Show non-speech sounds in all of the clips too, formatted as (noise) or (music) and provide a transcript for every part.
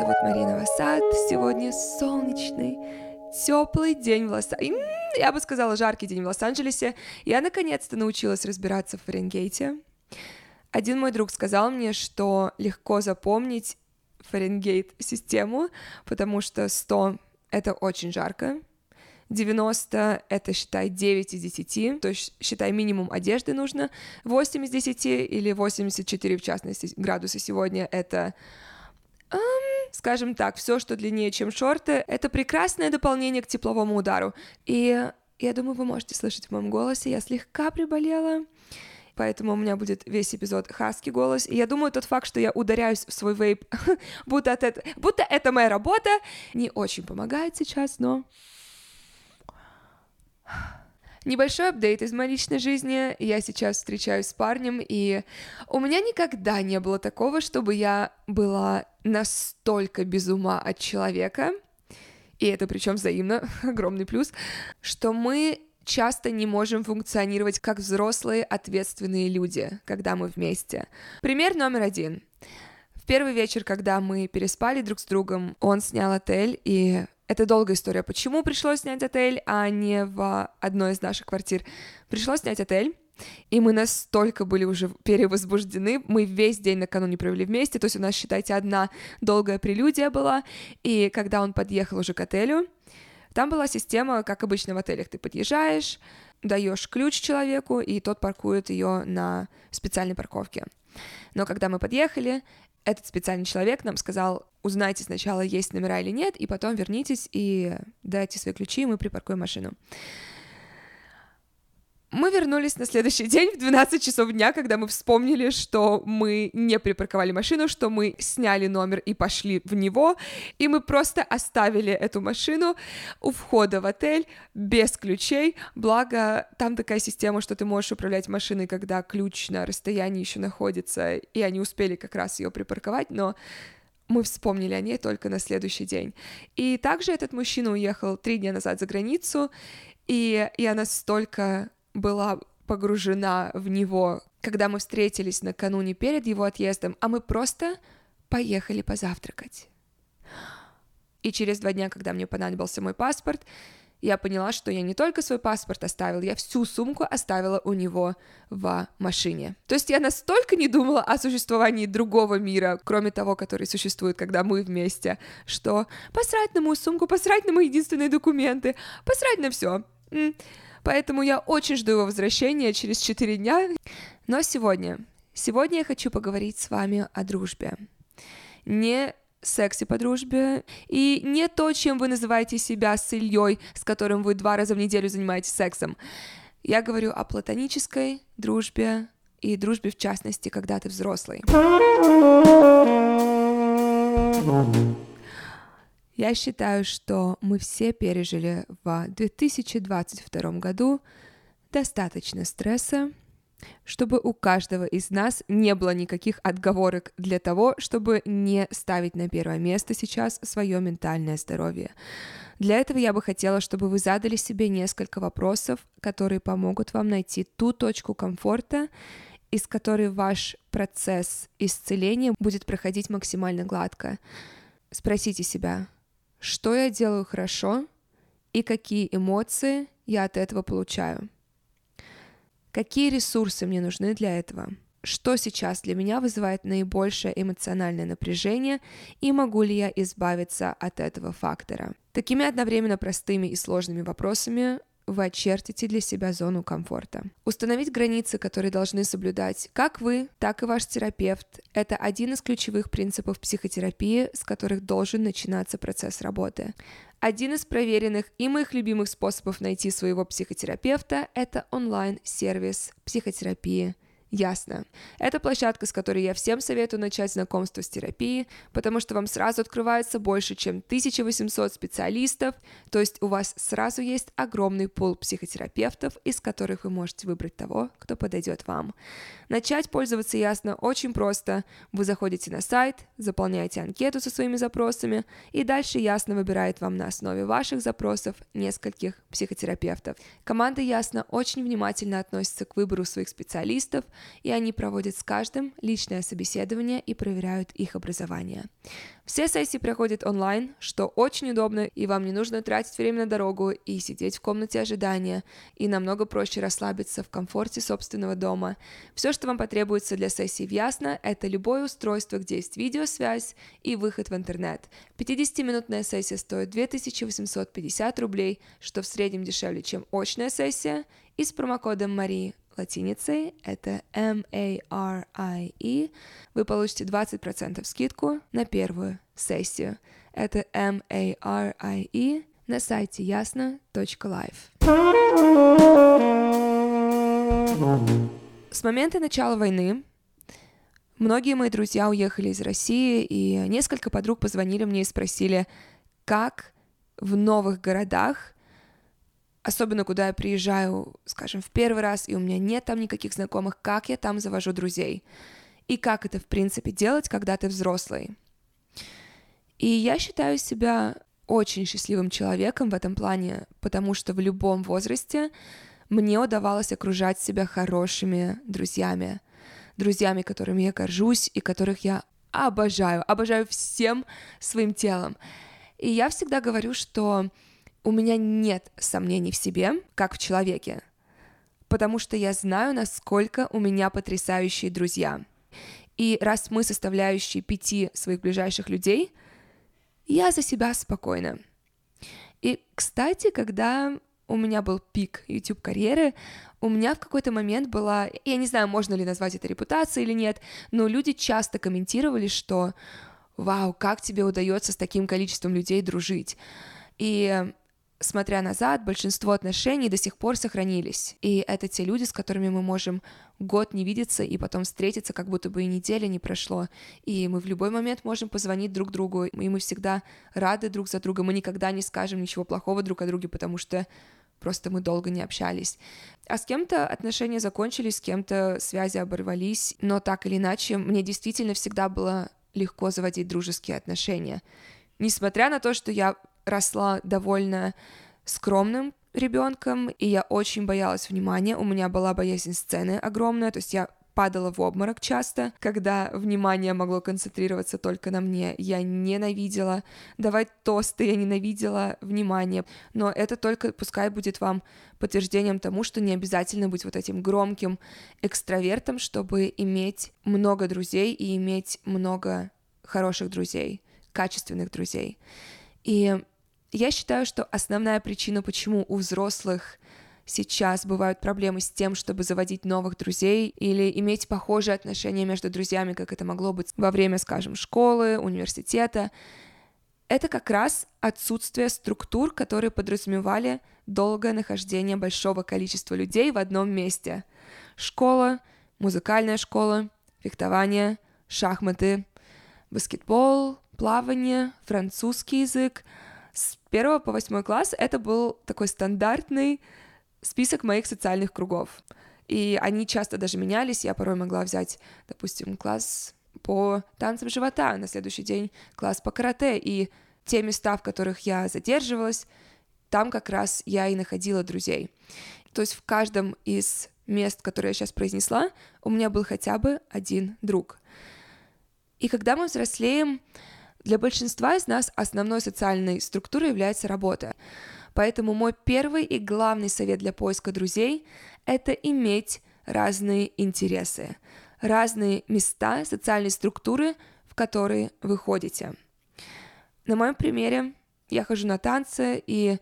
зовут Марина Васад. Сегодня солнечный, теплый день в лос Я бы сказала, жаркий день в Лос-Анджелесе. Я наконец-то научилась разбираться в Фаренгейте. Один мой друг сказал мне, что легко запомнить Фаренгейт-систему, потому что 100 — это очень жарко, 90 — это, считай, 9 из 10, то есть, считай, минимум одежды нужно, 8 из 10 или 84, в частности, градуса сегодня — это Um, скажем так, все, что длиннее, чем шорты, это прекрасное дополнение к тепловому удару. И я думаю, вы можете слышать в моем голосе, я слегка приболела, поэтому у меня будет весь эпизод хаски голос. И я думаю, тот факт, что я ударяюсь в свой вейп, (laughs) будто, это, будто это моя работа, не очень помогает сейчас, но Небольшой апдейт из моей личной жизни. Я сейчас встречаюсь с парнем, и у меня никогда не было такого, чтобы я была настолько без ума от человека, и это причем взаимно, (laughs) огромный плюс, что мы часто не можем функционировать как взрослые ответственные люди, когда мы вместе. Пример номер один. В первый вечер, когда мы переспали друг с другом, он снял отель, и это долгая история, почему пришлось снять отель, а не в одной из наших квартир. Пришлось снять отель, и мы настолько были уже перевозбуждены, мы весь день накануне провели вместе, то есть у нас, считайте, одна долгая прелюдия была, и когда он подъехал уже к отелю, там была система, как обычно в отелях, ты подъезжаешь, даешь ключ человеку, и тот паркует ее на специальной парковке. Но когда мы подъехали, этот специальный человек нам сказал, узнайте сначала, есть номера или нет, и потом вернитесь и дайте свои ключи, и мы припаркуем машину. Мы вернулись на следующий день в 12 часов дня, когда мы вспомнили, что мы не припарковали машину, что мы сняли номер и пошли в него, и мы просто оставили эту машину у входа в отель без ключей, благо там такая система, что ты можешь управлять машиной, когда ключ на расстоянии еще находится, и они успели как раз ее припарковать, но мы вспомнили о ней только на следующий день. И также этот мужчина уехал три дня назад за границу, и я настолько была погружена в него, когда мы встретились накануне перед его отъездом, а мы просто поехали позавтракать. И через два дня, когда мне понадобился мой паспорт, я поняла, что я не только свой паспорт оставила, я всю сумку оставила у него в машине. То есть я настолько не думала о существовании другого мира, кроме того, который существует, когда мы вместе, что посрать на мою сумку, посрать на мои единственные документы, посрать на все. Поэтому я очень жду его возвращения через 4 дня. Но сегодня, сегодня я хочу поговорить с вами о дружбе. Не сексе по дружбе, и не то, чем вы называете себя с Ильей, с которым вы два раза в неделю занимаетесь сексом. Я говорю о платонической дружбе и дружбе в частности, когда ты взрослый. Я считаю, что мы все пережили в 2022 году достаточно стресса, чтобы у каждого из нас не было никаких отговорок для того, чтобы не ставить на первое место сейчас свое ментальное здоровье. Для этого я бы хотела, чтобы вы задали себе несколько вопросов, которые помогут вам найти ту точку комфорта, из которой ваш процесс исцеления будет проходить максимально гладко. Спросите себя, что я делаю хорошо и какие эмоции я от этого получаю. Какие ресурсы мне нужны для этого? Что сейчас для меня вызывает наибольшее эмоциональное напряжение и могу ли я избавиться от этого фактора? Такими одновременно простыми и сложными вопросами вы очертите для себя зону комфорта. Установить границы, которые должны соблюдать как вы, так и ваш терапевт, это один из ключевых принципов психотерапии, с которых должен начинаться процесс работы. Один из проверенных и моих любимых способов найти своего психотерапевта – это онлайн-сервис психотерапии Ясно. Это площадка, с которой я всем советую начать знакомство с терапией, потому что вам сразу открывается больше, чем 1800 специалистов, то есть у вас сразу есть огромный пул психотерапевтов, из которых вы можете выбрать того, кто подойдет вам. Начать пользоваться Ясно очень просто. Вы заходите на сайт, заполняете анкету со своими запросами, и дальше Ясно выбирает вам на основе ваших запросов нескольких психотерапевтов. Команда Ясно очень внимательно относится к выбору своих специалистов – и они проводят с каждым личное собеседование и проверяют их образование. Все сессии проходят онлайн, что очень удобно, и вам не нужно тратить время на дорогу и сидеть в комнате ожидания, и намного проще расслабиться в комфорте собственного дома. Все, что вам потребуется для сессии в Ясно, это любое устройство, где есть видеосвязь и выход в интернет. 50-минутная сессия стоит 2850 рублей, что в среднем дешевле, чем очная сессия, и с промокодом Марии латиницей, это M-A-R-I-E, вы получите 20% скидку на первую сессию. Это M-A-R-I-E на сайте ясно.life. С момента начала войны многие мои друзья уехали из России, и несколько подруг позвонили мне и спросили, как в новых городах особенно куда я приезжаю, скажем, в первый раз, и у меня нет там никаких знакомых, как я там завожу друзей. И как это, в принципе, делать, когда ты взрослый. И я считаю себя очень счастливым человеком в этом плане, потому что в любом возрасте мне удавалось окружать себя хорошими друзьями, друзьями, которыми я горжусь и которых я обожаю, обожаю всем своим телом. И я всегда говорю, что у меня нет сомнений в себе, как в человеке, потому что я знаю, насколько у меня потрясающие друзья. И раз мы составляющие пяти своих ближайших людей, я за себя спокойна. И, кстати, когда у меня был пик YouTube карьеры, у меня в какой-то момент была, я не знаю, можно ли назвать это репутацией или нет, но люди часто комментировали, что «Вау, как тебе удается с таким количеством людей дружить?» И смотря назад, большинство отношений до сих пор сохранились. И это те люди, с которыми мы можем год не видеться и потом встретиться, как будто бы и неделя не прошло. И мы в любой момент можем позвонить друг другу, и мы всегда рады друг за друга. Мы никогда не скажем ничего плохого друг о друге, потому что просто мы долго не общались. А с кем-то отношения закончились, с кем-то связи оборвались, но так или иначе, мне действительно всегда было легко заводить дружеские отношения. Несмотря на то, что я росла довольно скромным ребенком, и я очень боялась внимания. У меня была боязнь сцены огромная, то есть я падала в обморок часто, когда внимание могло концентрироваться только на мне. Я ненавидела давать тосты, я ненавидела внимание. Но это только пускай будет вам подтверждением тому, что не обязательно быть вот этим громким экстравертом, чтобы иметь много друзей и иметь много хороших друзей, качественных друзей. И я считаю, что основная причина, почему у взрослых сейчас бывают проблемы с тем, чтобы заводить новых друзей или иметь похожие отношения между друзьями, как это могло быть во время, скажем, школы, университета, это как раз отсутствие структур, которые подразумевали долгое нахождение большого количества людей в одном месте. Школа, музыкальная школа, фехтование, шахматы, баскетбол, плавание, французский язык. С первого по восьмой класс это был такой стандартный список моих социальных кругов. И они часто даже менялись. Я порой могла взять, допустим, класс по танцам живота, на следующий день класс по карате. И те места, в которых я задерживалась, там как раз я и находила друзей. То есть в каждом из мест, которые я сейчас произнесла, у меня был хотя бы один друг. И когда мы взрослеем, для большинства из нас основной социальной структурой является работа. Поэтому мой первый и главный совет для поиска друзей – это иметь разные интересы, разные места социальной структуры, в которые вы ходите. На моем примере я хожу на танцы, и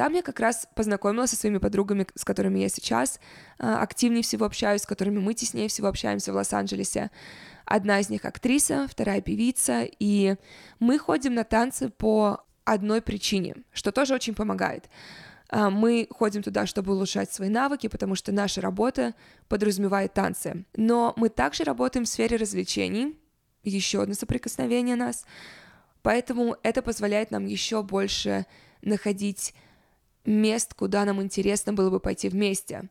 там я как раз познакомилась со своими подругами, с которыми я сейчас а, активнее всего общаюсь, с которыми мы теснее всего общаемся в Лос-Анджелесе. Одна из них актриса, вторая певица, и мы ходим на танцы по одной причине, что тоже очень помогает. А, мы ходим туда, чтобы улучшать свои навыки, потому что наша работа подразумевает танцы. Но мы также работаем в сфере развлечений, еще одно соприкосновение нас, поэтому это позволяет нам еще больше находить мест, куда нам интересно было бы пойти вместе.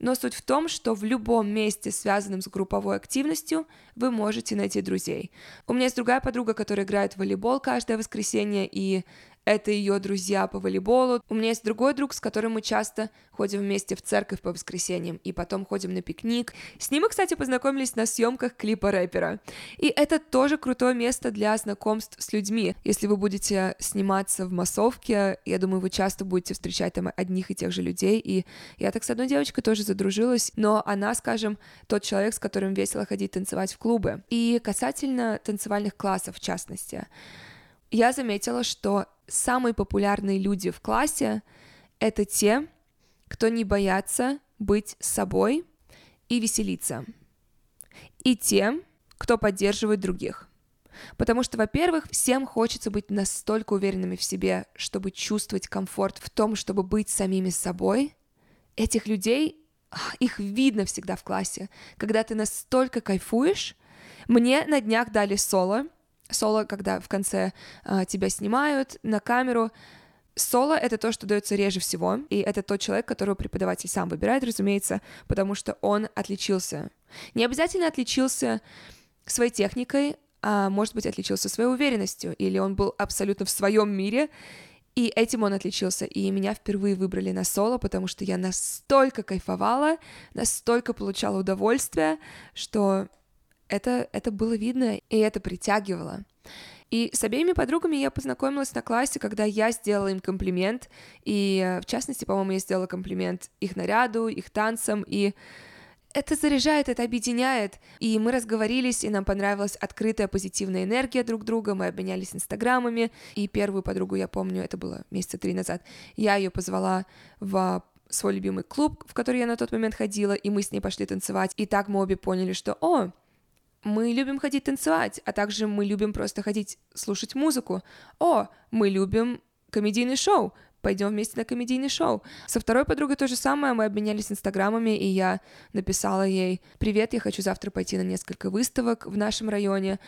Но суть в том, что в любом месте, связанном с групповой активностью, вы можете найти друзей. У меня есть другая подруга, которая играет в волейбол каждое воскресенье, и это ее друзья по волейболу. У меня есть другой друг, с которым мы часто ходим вместе в церковь по воскресеньям, и потом ходим на пикник. С ним мы, кстати, познакомились на съемках клипа рэпера. И это тоже крутое место для знакомств с людьми. Если вы будете сниматься в массовке, я думаю, вы часто будете встречать там одних и тех же людей, и я так с одной девочкой тоже задружилась, но она, скажем, тот человек, с которым весело ходить танцевать в клубы. И касательно танцевальных классов, в частности, я заметила, что самые популярные люди в классе — это те, кто не боятся быть собой и веселиться. И те, кто поддерживает других. Потому что, во-первых, всем хочется быть настолько уверенными в себе, чтобы чувствовать комфорт в том, чтобы быть самими собой. Этих людей, их видно всегда в классе. Когда ты настолько кайфуешь, мне на днях дали соло — Соло, когда в конце э, тебя снимают на камеру, Соло — это то, что дается реже всего, и это тот человек, которого преподаватель сам выбирает, разумеется, потому что он отличился. Не обязательно отличился своей техникой, а может быть отличился своей уверенностью, или он был абсолютно в своем мире, и этим он отличился. И меня впервые выбрали на соло, потому что я настолько кайфовала, настолько получала удовольствие, что это, это было видно, и это притягивало. И с обеими подругами я познакомилась на классе, когда я сделала им комплимент, и в частности, по-моему, я сделала комплимент их наряду, их танцам, и это заряжает, это объединяет. И мы разговорились, и нам понравилась открытая позитивная энергия друг друга, мы обменялись инстаграмами, и первую подругу, я помню, это было месяца три назад, я ее позвала в свой любимый клуб, в который я на тот момент ходила, и мы с ней пошли танцевать, и так мы обе поняли, что, о, мы любим ходить танцевать, а также мы любим просто ходить слушать музыку. О, мы любим комедийный шоу, пойдем вместе на комедийный шоу. Со второй подругой то же самое, мы обменялись инстаграмами, и я написала ей, привет, я хочу завтра пойти на несколько выставок в нашем районе,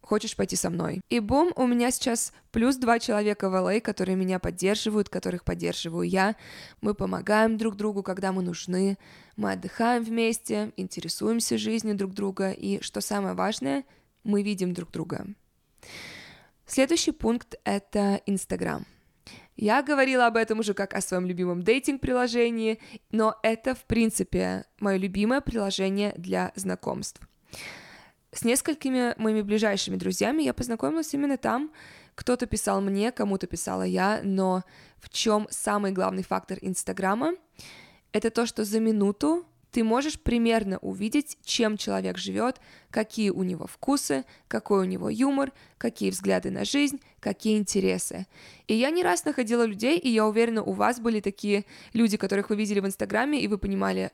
хочешь пойти со мной? И бум, у меня сейчас плюс два человека в LA, которые меня поддерживают, которых поддерживаю я. Мы помогаем друг другу, когда мы нужны. Мы отдыхаем вместе, интересуемся жизнью друг друга. И, что самое важное, мы видим друг друга. Следующий пункт — это Инстаграм. Я говорила об этом уже как о своем любимом дейтинг-приложении, но это, в принципе, мое любимое приложение для знакомств. С несколькими моими ближайшими друзьями я познакомилась именно там. Кто-то писал мне, кому-то писала я, но в чем самый главный фактор Инстаграма? Это то, что за минуту ты можешь примерно увидеть, чем человек живет, какие у него вкусы, какой у него юмор, какие взгляды на жизнь, какие интересы. И я не раз находила людей, и я уверена, у вас были такие люди, которых вы видели в Инстаграме, и вы понимали,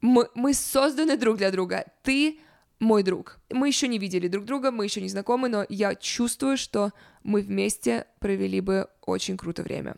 мы, мы созданы друг для друга. Ты мой друг. Мы еще не видели друг друга, мы еще не знакомы, но я чувствую, что мы вместе провели бы очень круто время.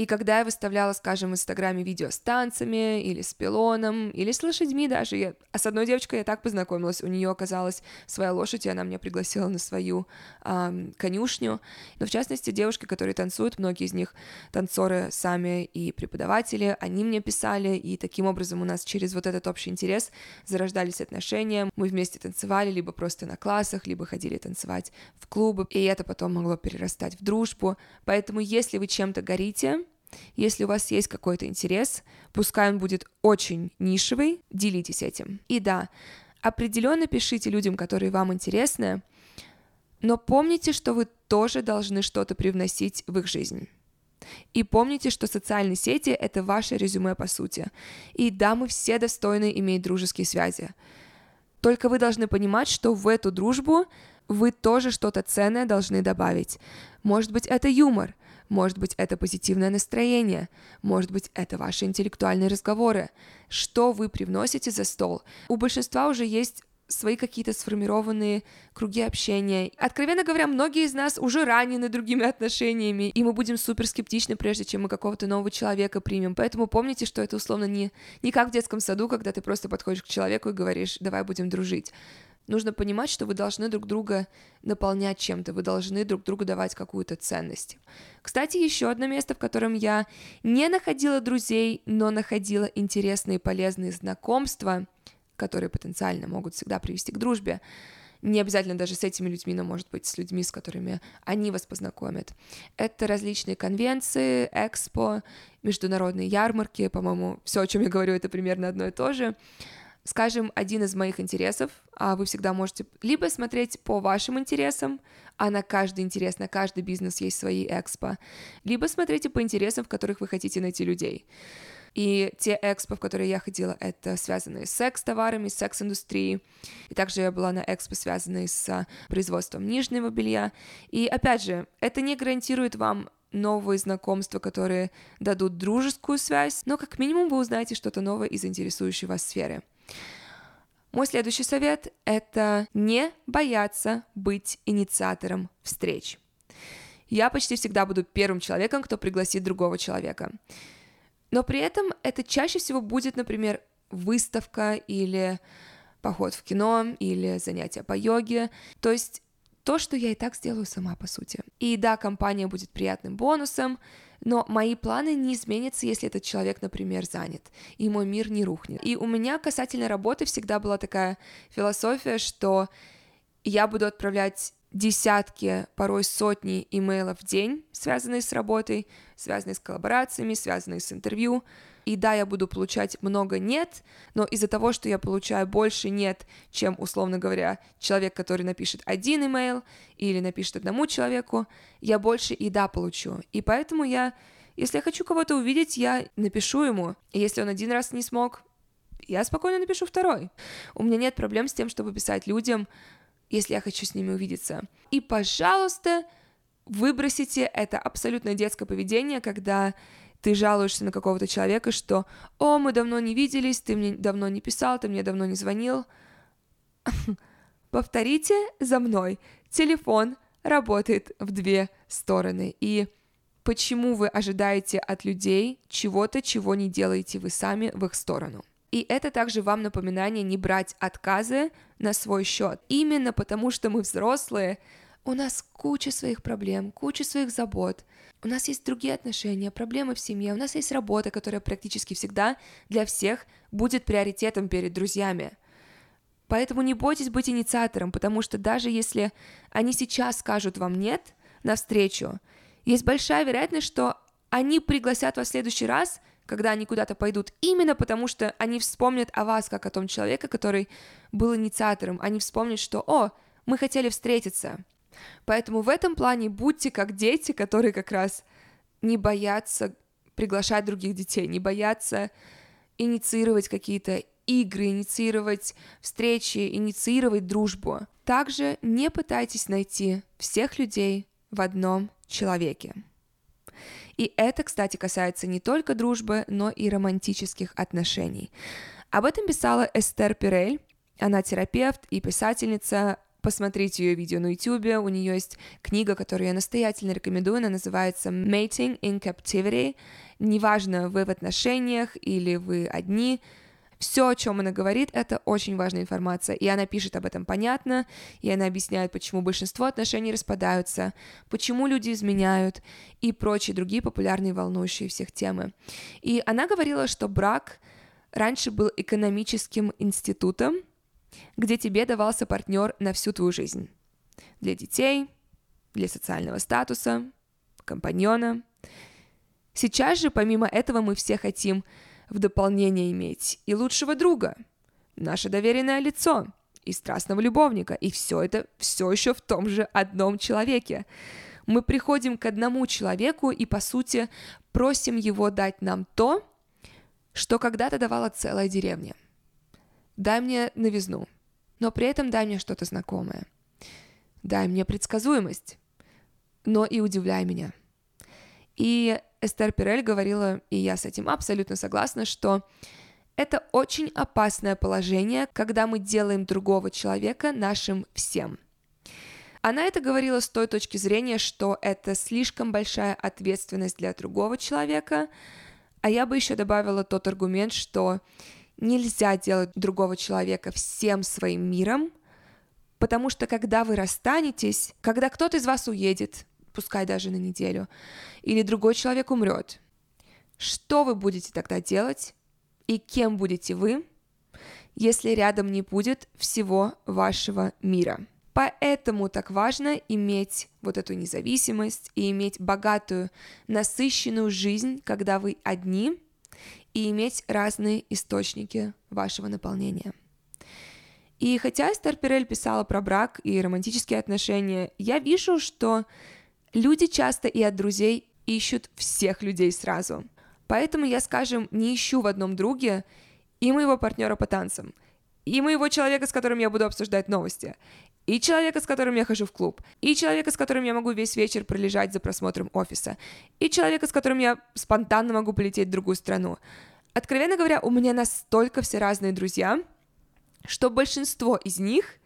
И когда я выставляла, скажем, в Инстаграме видео с танцами, или с пилоном, или с лошадьми даже, я... а с одной девочкой я так познакомилась, у нее оказалась своя лошадь, и она меня пригласила на свою эм, конюшню. Но в частности, девушки, которые танцуют, многие из них танцоры сами и преподаватели, они мне писали, и таким образом у нас через вот этот общий интерес зарождались отношения. Мы вместе танцевали, либо просто на классах, либо ходили танцевать в клубы, и это потом могло перерастать в дружбу. Поэтому, если вы чем-то горите, если у вас есть какой-то интерес, пускай он будет очень нишевый, делитесь этим. И да, определенно пишите людям, которые вам интересны, но помните, что вы тоже должны что-то привносить в их жизнь. И помните, что социальные сети — это ваше резюме по сути. И да, мы все достойны иметь дружеские связи. Только вы должны понимать, что в эту дружбу вы тоже что-то ценное должны добавить. Может быть, это юмор, может быть, это позитивное настроение, может быть, это ваши интеллектуальные разговоры. Что вы привносите за стол? У большинства уже есть свои какие-то сформированные круги общения. Откровенно говоря, многие из нас уже ранены другими отношениями, и мы будем супер скептичны, прежде чем мы какого-то нового человека примем. Поэтому помните, что это условно не, не как в детском саду, когда ты просто подходишь к человеку и говоришь, давай будем дружить нужно понимать, что вы должны друг друга наполнять чем-то, вы должны друг другу давать какую-то ценность. Кстати, еще одно место, в котором я не находила друзей, но находила интересные и полезные знакомства, которые потенциально могут всегда привести к дружбе, не обязательно даже с этими людьми, но, может быть, с людьми, с которыми они вас познакомят. Это различные конвенции, экспо, международные ярмарки, по-моему, все, о чем я говорю, это примерно одно и то же. Скажем, один из моих интересов, а вы всегда можете либо смотреть по вашим интересам, а на каждый интерес, на каждый бизнес есть свои экспо, либо смотрите по интересам, в которых вы хотите найти людей. И те экспо, в которые я ходила, это связанные с секс-товарами, с секс-индустрией. И также я была на экспо, связанные с производством нижнего белья. И опять же, это не гарантирует вам новые знакомства, которые дадут дружескую связь, но как минимум вы узнаете что-то новое из интересующей вас сферы. Мой следующий совет — это не бояться быть инициатором встреч. Я почти всегда буду первым человеком, кто пригласит другого человека. Но при этом это чаще всего будет, например, выставка или поход в кино или занятия по йоге. То есть то, что я и так сделаю сама, по сути. И да, компания будет приятным бонусом, но мои планы не изменятся, если этот человек, например, занят, и мой мир не рухнет. И у меня касательно работы всегда была такая философия, что я буду отправлять десятки, порой сотни имейлов в день, связанные с работой, связанные с коллаборациями, связанные с интервью. И да, я буду получать много нет, но из-за того, что я получаю больше нет, чем, условно говоря, человек, который напишет один имейл или напишет одному человеку, я больше и да получу. И поэтому я, если я хочу кого-то увидеть, я напишу ему. И если он один раз не смог, я спокойно напишу второй. У меня нет проблем с тем, чтобы писать людям, если я хочу с ними увидеться. И, пожалуйста, выбросите это абсолютно детское поведение, когда ты жалуешься на какого-то человека, что «О, мы давно не виделись, ты мне давно не писал, ты мне давно не звонил». (laughs) Повторите за мной. Телефон работает в две стороны. И почему вы ожидаете от людей чего-то, чего не делаете вы сами в их сторону? И это также вам напоминание не брать отказы на свой счет. Именно потому, что мы взрослые, у нас куча своих проблем, куча своих забот. У нас есть другие отношения, проблемы в семье, у нас есть работа, которая практически всегда для всех будет приоритетом перед друзьями. Поэтому не бойтесь быть инициатором, потому что даже если они сейчас скажут вам «нет» навстречу, есть большая вероятность, что они пригласят вас в следующий раз когда они куда-то пойдут, именно потому что они вспомнят о вас, как о том человеке, который был инициатором. Они вспомнят, что «О, мы хотели встретиться». Поэтому в этом плане будьте как дети, которые как раз не боятся приглашать других детей, не боятся инициировать какие-то игры, инициировать встречи, инициировать дружбу. Также не пытайтесь найти всех людей в одном человеке. И это, кстати, касается не только дружбы, но и романтических отношений. Об этом писала Эстер Пирель. Она терапевт и писательница. Посмотрите ее видео на YouTube. У нее есть книга, которую я настоятельно рекомендую. Она называется Mating in Captivity. Неважно, вы в отношениях или вы одни, все, о чем она говорит, это очень важная информация, и она пишет об этом понятно, и она объясняет, почему большинство отношений распадаются, почему люди изменяют и прочие другие популярные волнующие всех темы. И она говорила, что брак раньше был экономическим институтом, где тебе давался партнер на всю твою жизнь. Для детей, для социального статуса, компаньона. Сейчас же, помимо этого, мы все хотим в дополнение иметь и лучшего друга, наше доверенное лицо, и страстного любовника, и все это все еще в том же одном человеке. Мы приходим к одному человеку и, по сути, просим его дать нам то, что когда-то давала целая деревня. Дай мне новизну, но при этом дай мне что-то знакомое. Дай мне предсказуемость, но и удивляй меня. И Эстер Пирель говорила, и я с этим абсолютно согласна, что это очень опасное положение, когда мы делаем другого человека нашим всем. Она это говорила с той точки зрения, что это слишком большая ответственность для другого человека, а я бы еще добавила тот аргумент, что нельзя делать другого человека всем своим миром, потому что когда вы расстанетесь, когда кто-то из вас уедет, пускай даже на неделю, или другой человек умрет. Что вы будете тогда делать? И кем будете вы? если рядом не будет всего вашего мира. Поэтому так важно иметь вот эту независимость и иметь богатую, насыщенную жизнь, когда вы одни, и иметь разные источники вашего наполнения. И хотя Эстер Перель писала про брак и романтические отношения, я вижу, что люди часто и от друзей ищут всех людей сразу. Поэтому я, скажем, не ищу в одном друге и моего партнера по танцам, и моего человека, с которым я буду обсуждать новости, и человека, с которым я хожу в клуб, и человека, с которым я могу весь вечер пролежать за просмотром офиса, и человека, с которым я спонтанно могу полететь в другую страну. Откровенно говоря, у меня настолько все разные друзья — что большинство из них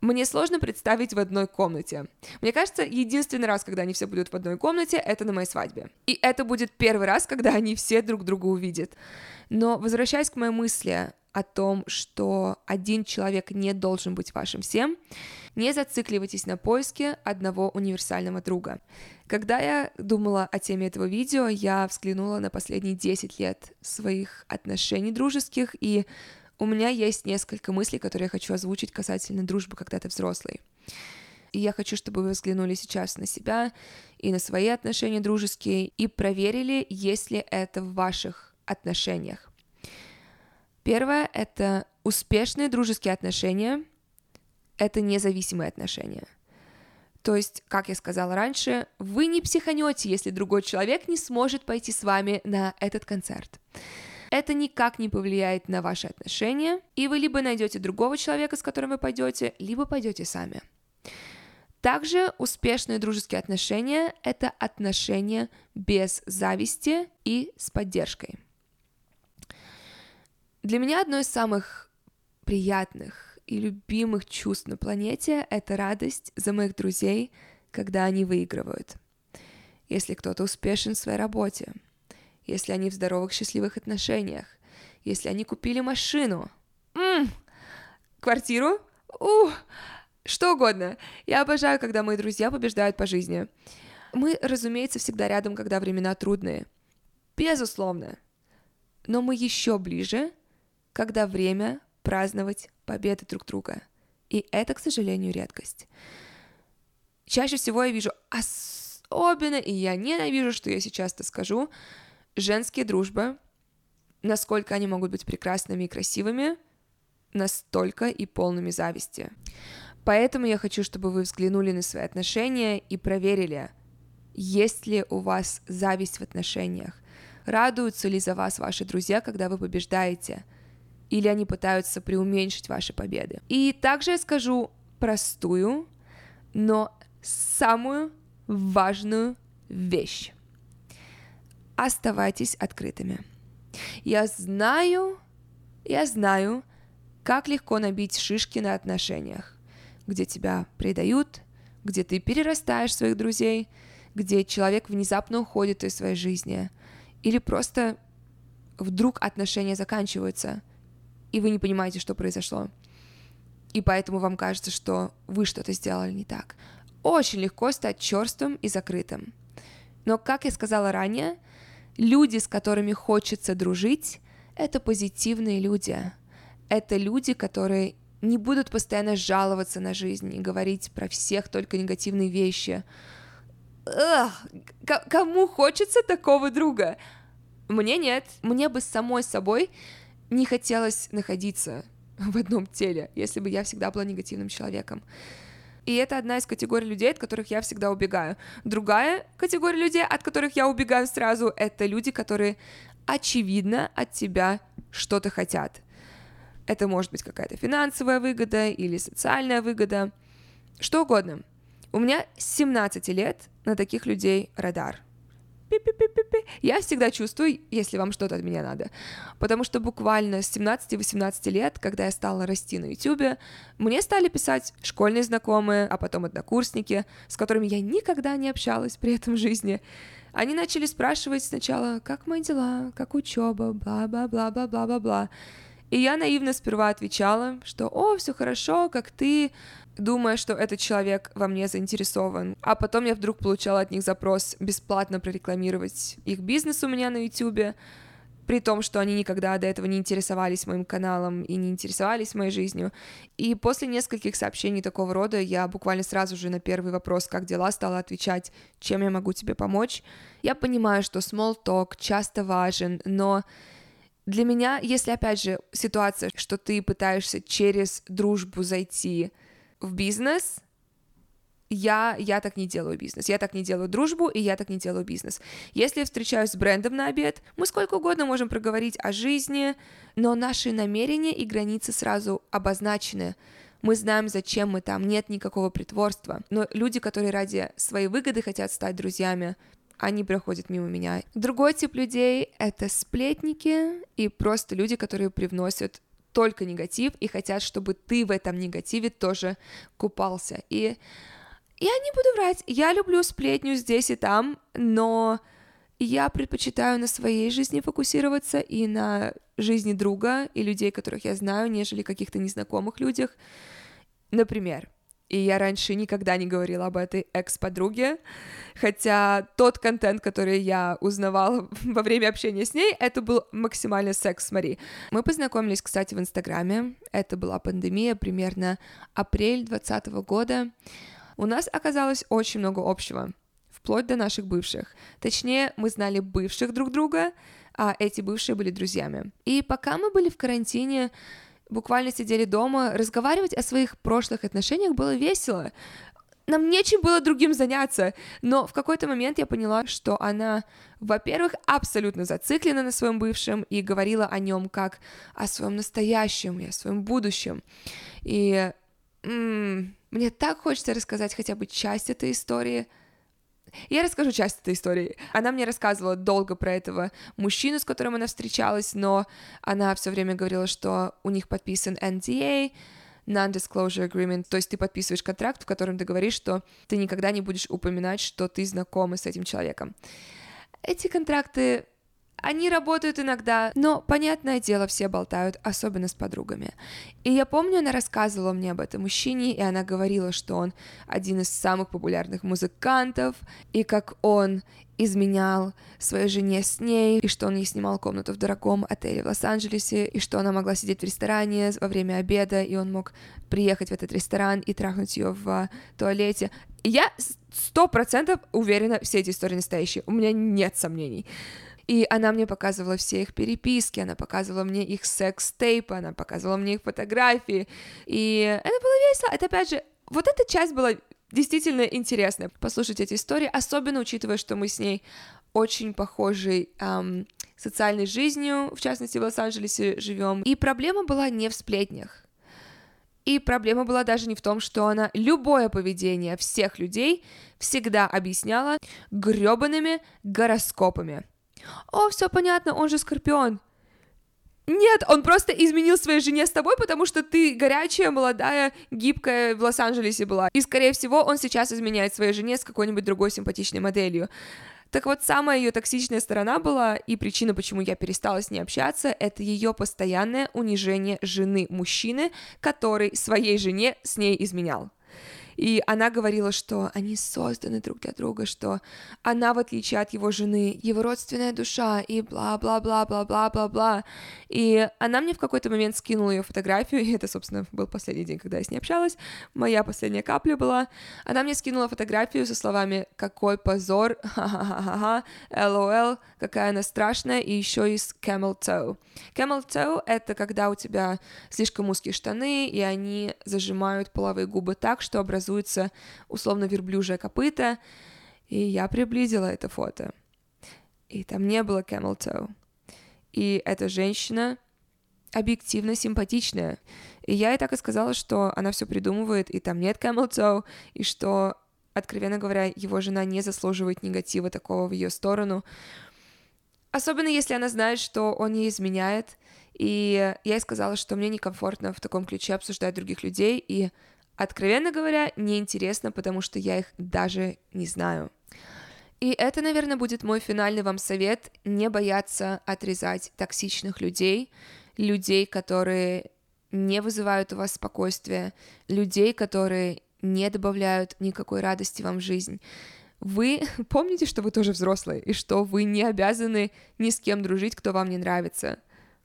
мне сложно представить в одной комнате. Мне кажется, единственный раз, когда они все будут в одной комнате, это на моей свадьбе. И это будет первый раз, когда они все друг друга увидят. Но возвращаясь к моей мысли о том, что один человек не должен быть вашим всем, не зацикливайтесь на поиске одного универсального друга. Когда я думала о теме этого видео, я взглянула на последние 10 лет своих отношений дружеских и у меня есть несколько мыслей, которые я хочу озвучить касательно дружбы, когда ты взрослый. И я хочу, чтобы вы взглянули сейчас на себя и на свои отношения дружеские и проверили, есть ли это в ваших отношениях. Первое — это успешные дружеские отношения, это независимые отношения. То есть, как я сказала раньше, вы не психанете, если другой человек не сможет пойти с вами на этот концерт. Это никак не повлияет на ваши отношения, и вы либо найдете другого человека, с которым вы пойдете, либо пойдете сами. Также успешные дружеские отношения — это отношения без зависти и с поддержкой. Для меня одно из самых приятных и любимых чувств на планете — это радость за моих друзей, когда они выигрывают. Если кто-то успешен в своей работе — если они в здоровых, счастливых отношениях, если они купили машину, м-м, квартиру, ух, что угодно. Я обожаю, когда мои друзья побеждают по жизни. Мы, разумеется, всегда рядом, когда времена трудные. Безусловно. Но мы еще ближе, когда время праздновать победы друг друга. И это, к сожалению, редкость. Чаще всего я вижу особенно, и я ненавижу, что я сейчас это скажу, женские дружбы, насколько они могут быть прекрасными и красивыми, настолько и полными зависти. Поэтому я хочу, чтобы вы взглянули на свои отношения и проверили, есть ли у вас зависть в отношениях, радуются ли за вас ваши друзья, когда вы побеждаете, или они пытаются преуменьшить ваши победы. И также я скажу простую, но самую важную вещь оставайтесь открытыми. Я знаю, я знаю, как легко набить шишки на отношениях, где тебя предают, где ты перерастаешь своих друзей, где человек внезапно уходит из своей жизни, или просто вдруг отношения заканчиваются, и вы не понимаете, что произошло. И поэтому вам кажется, что вы что-то сделали не так. Очень легко стать черствым и закрытым. Но, как я сказала ранее, Люди, с которыми хочется дружить, это позитивные люди. Это люди, которые не будут постоянно жаловаться на жизнь и говорить про всех только негативные вещи. Эх, кому хочется такого друга? Мне нет. Мне бы самой собой не хотелось находиться (laughs) в одном теле, если бы я всегда была негативным человеком. И это одна из категорий людей, от которых я всегда убегаю. Другая категория людей, от которых я убегаю сразу, это люди, которые очевидно от тебя что-то хотят. Это может быть какая-то финансовая выгода или социальная выгода, что угодно. У меня с 17 лет на таких людей радар — пи-пи-пи-пи-пи. Я всегда чувствую, если вам что-то от меня надо. Потому что буквально с 17-18 лет, когда я стала расти на YouTube, мне стали писать школьные знакомые, а потом однокурсники, с которыми я никогда не общалась при этом жизни. Они начали спрашивать сначала, как мои дела, как учеба, бла-бла-бла-бла-бла-бла-бла. И я наивно сперва отвечала, что «О, все хорошо, как ты?» Думая, что этот человек во мне заинтересован. А потом я вдруг получала от них запрос бесплатно прорекламировать их бизнес у меня на YouTube. при том, что они никогда до этого не интересовались моим каналом и не интересовались моей жизнью. И после нескольких сообщений такого рода я буквально сразу же на первый вопрос «как дела?» стала отвечать «чем я могу тебе помочь?». Я понимаю, что small talk часто важен, но для меня, если опять же ситуация, что ты пытаешься через дружбу зайти в бизнес, я, я так не делаю бизнес, я так не делаю дружбу, и я так не делаю бизнес. Если я встречаюсь с брендом на обед, мы сколько угодно можем проговорить о жизни, но наши намерения и границы сразу обозначены. Мы знаем, зачем мы там, нет никакого притворства. Но люди, которые ради своей выгоды хотят стать друзьями, они проходят мимо меня. Другой тип людей — это сплетники и просто люди, которые привносят только негатив и хотят, чтобы ты в этом негативе тоже купался. И я не буду врать, я люблю сплетню здесь и там, но я предпочитаю на своей жизни фокусироваться и на жизни друга и людей, которых я знаю, нежели каких-то незнакомых людях. Например, и я раньше никогда не говорила об этой экс-подруге, хотя тот контент, который я узнавала (laughs) во время общения с ней, это был максимально секс с Мари. Мы познакомились, кстати, в Инстаграме, это была пандемия, примерно апрель 2020 года, у нас оказалось очень много общего, вплоть до наших бывших. Точнее, мы знали бывших друг друга, а эти бывшие были друзьями. И пока мы были в карантине, буквально сидели дома, разговаривать о своих прошлых отношениях было весело. Нам нечем было другим заняться, но в какой-то момент я поняла, что она, во-первых, абсолютно зациклена на своем бывшем и говорила о нем как о своем настоящем и о своем будущем. И м- мне так хочется рассказать хотя бы часть этой истории. Я расскажу часть этой истории. Она мне рассказывала долго про этого мужчину, с которым она встречалась, но она все время говорила, что у них подписан NDA, Non-Disclosure Agreement, то есть ты подписываешь контракт, в котором ты говоришь, что ты никогда не будешь упоминать, что ты знакома с этим человеком. Эти контракты они работают иногда, но, понятное дело, все болтают, особенно с подругами. И я помню, она рассказывала мне об этом мужчине, и она говорила, что он один из самых популярных музыкантов, и как он изменял своей жене с ней, и что он ей снимал комнату в дорогом отеле в Лос-Анджелесе, и что она могла сидеть в ресторане во время обеда, и он мог приехать в этот ресторан и трахнуть ее в туалете. И я сто процентов уверена, все эти истории настоящие, у меня нет сомнений. И она мне показывала все их переписки, она показывала мне их секс-тейпы, она показывала мне их фотографии. И это было весело. Это, опять же, вот эта часть была действительно интересная. Послушать эти истории, особенно учитывая, что мы с ней очень похожей эм, социальной жизнью, в частности, в Лос-Анджелесе живем. И проблема была не в сплетнях. И проблема была даже не в том, что она любое поведение всех людей всегда объясняла гребаными гороскопами. «О, все понятно, он же Скорпион». Нет, он просто изменил своей жене с тобой, потому что ты горячая, молодая, гибкая в Лос-Анджелесе была. И, скорее всего, он сейчас изменяет своей жене с какой-нибудь другой симпатичной моделью. Так вот, самая ее токсичная сторона была, и причина, почему я перестала с ней общаться, это ее постоянное унижение жены мужчины, который своей жене с ней изменял. И она говорила, что они созданы друг для друга, что она, в отличие от его жены, его родственная душа, и бла-бла-бла-бла-бла-бла-бла. И она мне в какой-то момент скинула ее фотографию, и это, собственно, был последний день, когда я с ней общалась, моя последняя капля была. Она мне скинула фотографию со словами «Какой позор! Ха-ха-ха-ха! ЛОЛ! Какая она страшная!» и еще из camel toe. Camel toe — это когда у тебя слишком узкие штаны, и они зажимают половые губы так, что образуют образуется условно верблюжье копыта, и я приблизила это фото. И там не было camel toe. И эта женщина объективно симпатичная. И я ей так и сказала, что она все придумывает, и там нет camel toe, и что, откровенно говоря, его жена не заслуживает негатива такого в ее сторону. Особенно если она знает, что он ей изменяет. И я ей сказала, что мне некомфортно в таком ключе обсуждать других людей, и Откровенно говоря, неинтересно, потому что я их даже не знаю. И это, наверное, будет мой финальный вам совет — не бояться отрезать токсичных людей, людей, которые не вызывают у вас спокойствия, людей, которые не добавляют никакой радости вам в жизнь. вы (laughs) помните, что вы тоже взрослые, и что вы не обязаны ни с кем дружить, кто вам не нравится.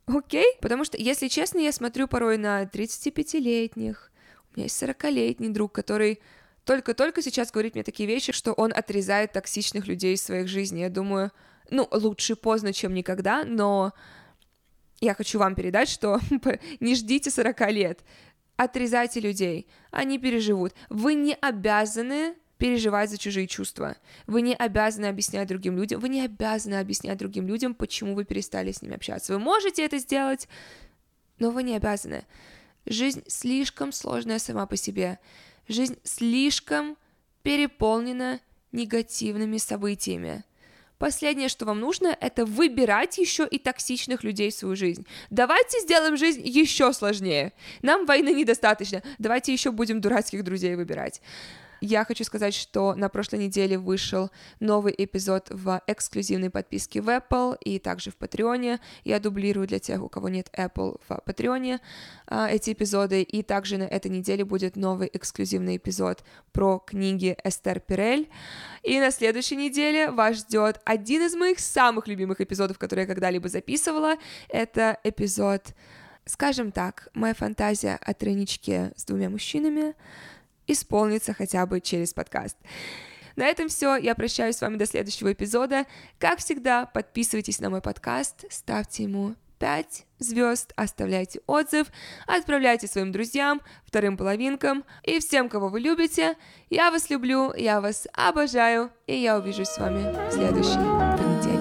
Окей? Потому что, если честно, я смотрю порой на 35-летних, у меня есть 40-летний друг, который только-только сейчас говорит мне такие вещи, что он отрезает токсичных людей из своих жизней. Я думаю, ну, лучше поздно, чем никогда, но я хочу вам передать, что (laughs) не ждите 40 лет. Отрезайте людей, они переживут. Вы не обязаны переживать за чужие чувства. Вы не обязаны объяснять другим людям, вы не обязаны объяснять другим людям, почему вы перестали с ними общаться. Вы можете это сделать, но вы не обязаны. Жизнь слишком сложная сама по себе. Жизнь слишком переполнена негативными событиями. Последнее, что вам нужно, это выбирать еще и токсичных людей в свою жизнь. Давайте сделаем жизнь еще сложнее. Нам войны недостаточно. Давайте еще будем дурацких друзей выбирать. Я хочу сказать, что на прошлой неделе вышел новый эпизод в эксклюзивной подписке в Apple и также в Патреоне. Я дублирую для тех, у кого нет Apple в Патреоне а, эти эпизоды. И также на этой неделе будет новый эксклюзивный эпизод про книги Эстер Пирель. И на следующей неделе вас ждет один из моих самых любимых эпизодов, которые я когда-либо записывала. Это эпизод скажем так, моя фантазия о тройничке с двумя мужчинами, исполнится хотя бы через подкаст. На этом все. Я прощаюсь с вами до следующего эпизода. Как всегда, подписывайтесь на мой подкаст, ставьте ему 5 звезд, оставляйте отзыв, отправляйте своим друзьям, вторым половинкам и всем, кого вы любите. Я вас люблю, я вас обожаю, и я увижусь с вами в следующий понедельник.